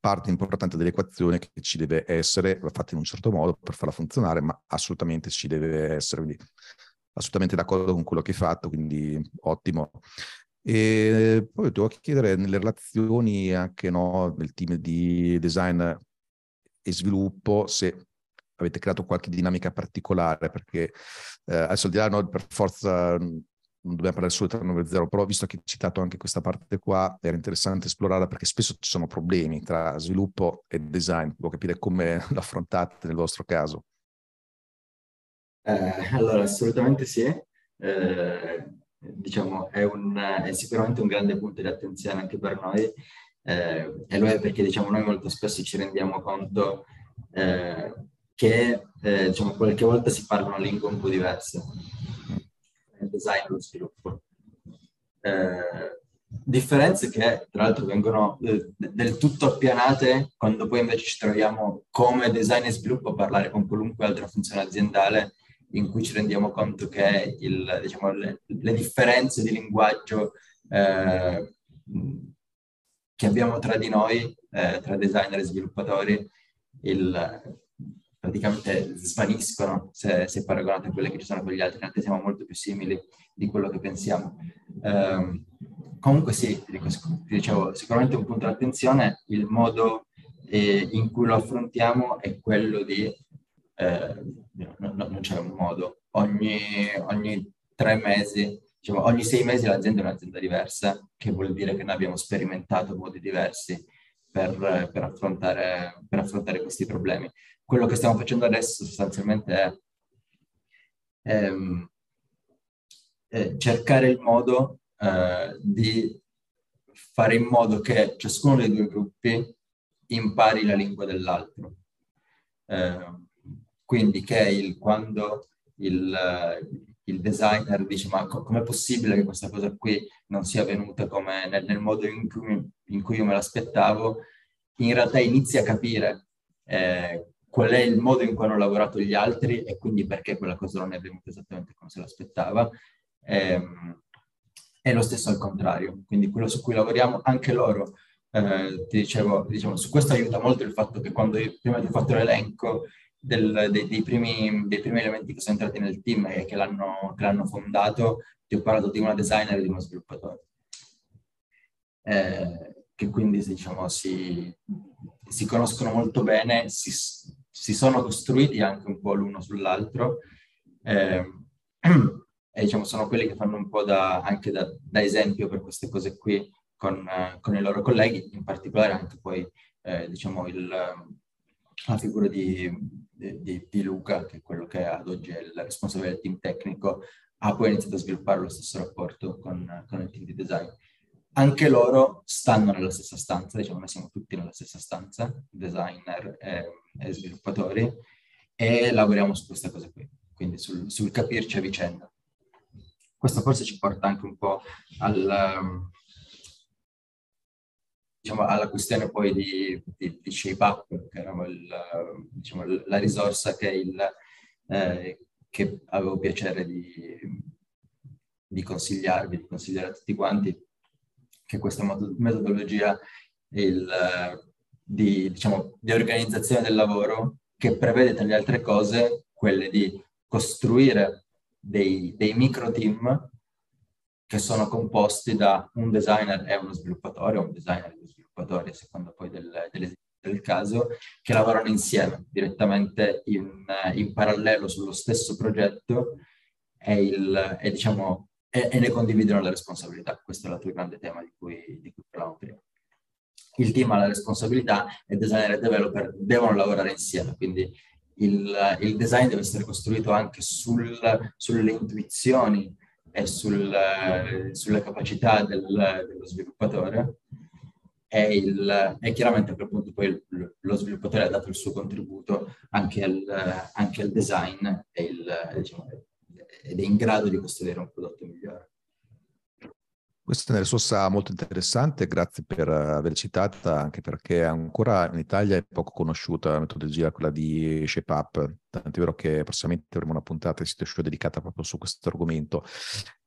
parte importante dell'equazione che ci deve essere, fatta in un certo modo per farla funzionare, ma assolutamente ci deve essere. Quindi assolutamente d'accordo con quello che hai fatto, quindi ottimo. E poi devo chiedere nelle relazioni anche no, del team di design e sviluppo se avete creato qualche dinamica particolare, perché eh, adesso al di là no, per forza non dobbiamo parlare solo di turnover zero, però visto che hai citato anche questa parte qua, era interessante esplorarla perché spesso ci sono problemi tra sviluppo e design, devo capire come [LAUGHS] lo affrontate nel vostro caso. Eh, allora, assolutamente sì. Eh, diciamo, è, un, è, sicuramente un grande punto di attenzione anche per noi eh, e lo è perché diciamo, noi molto spesso ci rendiamo conto eh, che eh, diciamo, qualche volta si parlano lingue un po' diverse nel design e lo sviluppo. Eh, differenze che tra l'altro vengono eh, del tutto appianate quando poi invece ci troviamo come design e sviluppo a parlare con qualunque altra funzione aziendale in cui ci rendiamo conto che il, diciamo, le, le, differenze di linguaggio eh, che abbiamo tra di noi, eh, tra designer e sviluppatori, il, praticamente svaniscono se, se, paragonate a quelle che ci sono con gli altri, anche siamo molto più simili di quello che pensiamo. Eh, comunque sì, dicevo, sicuramente un punto di attenzione, il modo eh, in cui lo affrontiamo è quello di, eh, no, no, non c'è un modo, ogni, ogni tre mesi diciamo, ogni sei mesi l'azienda è un'azienda diversa, che vuol dire che noi abbiamo sperimentato modi diversi per, per, affrontare, per affrontare, questi problemi. Quello che stiamo facendo adesso sostanzialmente è, è, è cercare il modo eh, di fare in modo che ciascuno dei due gruppi impari la lingua dell'altro. Eh, quindi che il, quando il, il designer dice ma co- com'è possibile che questa cosa qui non sia venuta come nel, nel modo in cui, in cui, io me l'aspettavo, in realtà inizi a capire eh, qual è il modo in cui hanno lavorato gli altri e quindi perché quella cosa non è venuta esattamente come se l'aspettava. Eh, e lo stesso al contrario, quindi quello su cui lavoriamo anche loro eh, ti dicevo, diciamo, su questo aiuta molto il fatto che quando io prima ti ho fatto l'elenco del, dei, dei, primi, dei, primi, elementi che sono entrati nel team e che l'hanno, che l'hanno fondato, ti ho parlato di una designer e di uno sviluppatore. Eh, che quindi diciamo, si, si, conoscono molto bene, si, si, sono costruiti anche un po' l'uno sull'altro eh, [CLEARS THROAT] e diciamo, sono quelli che fanno un po' da, anche da, da esempio per queste cose qui con, con, i loro colleghi, in particolare anche poi eh, diciamo il, la figura di, di, di, Luca, che è quello che ad oggi è il responsabile del team tecnico, ha poi iniziato a sviluppare lo stesso rapporto con, con il team di design anche loro stanno nella stessa stanza, diciamo noi siamo tutti nella stessa stanza, designer e, e sviluppatori, e lavoriamo su questa cosa qui, quindi sul, sul, capirci a vicenda. Questo forse ci porta anche un po' al, diciamo, alla questione poi di, di, di Shape Up, che era il, diciamo, la risorsa che, il, eh, che avevo piacere di, di consigliarvi, di consigliare a tutti quanti, che questa metodologia il, di, diciamo, di organizzazione del lavoro che prevede tra le altre cose quelle di costruire dei, dei micro team che sono composti da un designer e uno sviluppatore, o un designer e uno sviluppatore, a seconda poi del, del, del, caso, che lavorano insieme direttamente in, in parallelo sullo stesso progetto e, il, e diciamo, e, e, ne condividono le responsabilità. Questo è l'altro grande tema di cui, di cui parlavamo prima. Il team ha la responsabilità e designer e developer devono lavorare insieme, quindi il, il design deve essere costruito anche sul, sulle intuizioni e sul, sulle capacità del, dello sviluppatore e, il, e, chiaramente per appunto poi lo sviluppatore ha dato il suo contributo anche al, anche al design e il, diciamo, ed è in grado di costruire un prodotto migliore. Questa è una risorsa molto interessante, grazie per aver citata, anche perché ancora in Italia è poco conosciuta la metodologia, quella di ShapeUp, tant'è vero che prossimamente avremo una puntata di sito show dedicata proprio su questo argomento.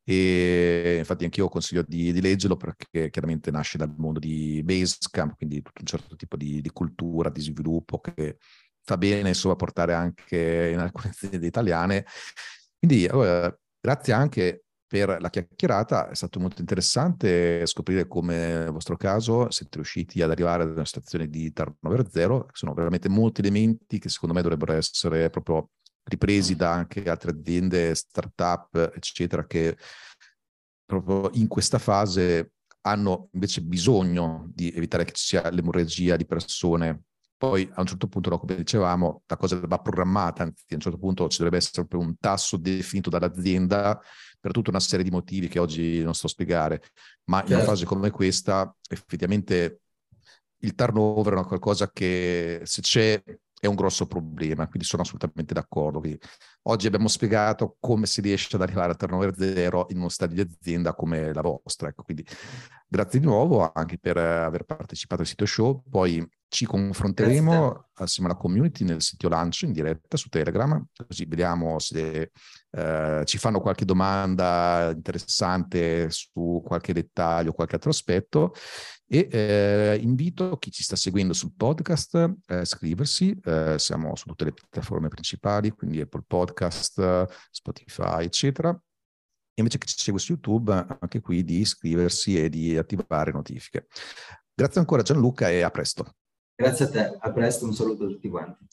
E infatti anch'io consiglio di, di, leggerlo perché chiaramente nasce dal mondo di Basecamp, quindi tutto un certo tipo di, di cultura, di sviluppo che fa bene insomma portare anche in alcune aziende italiane quindi allora, grazie anche per la chiacchierata, è stato molto interessante scoprire come nel vostro caso siete riusciti ad arrivare ad una situazione di turnover zero, sono veramente molti elementi che secondo me dovrebbero essere proprio ripresi da anche altre aziende, start-up, eccetera, che proprio in questa fase hanno invece bisogno di evitare che ci sia l'emorragia di persone poi a un certo punto, no, come dicevamo, la cosa va programmata, anzi a un certo punto ci dovrebbe essere proprio un tasso definito dall'azienda per tutta una serie di motivi che oggi non sto a spiegare, ma certo. in una certo. fase come questa effettivamente il turnover è una qualcosa che se c'è è un grosso problema, quindi sono assolutamente d'accordo. Quindi, oggi abbiamo spiegato come si riesce ad arrivare al turnover zero in uno stadio di azienda come la vostra. Ecco, quindi grazie di nuovo anche per aver partecipato al sito show. Poi ci confronteremo Grazie. assieme alla community nel sito lancio in diretta su Telegram, così vediamo se eh, ci fanno qualche domanda interessante su qualche dettaglio, qualche altro aspetto. E eh, invito chi ci sta seguendo sul podcast a eh, iscriversi. Eh, siamo su tutte le piattaforme principali, quindi Apple Podcast, Spotify, eccetera. E invece chi ci segue su YouTube, anche qui di iscriversi e di attivare notifiche. Grazie ancora Gianluca e a presto. Grazie a te, a presto, un saluto a tutti quanti.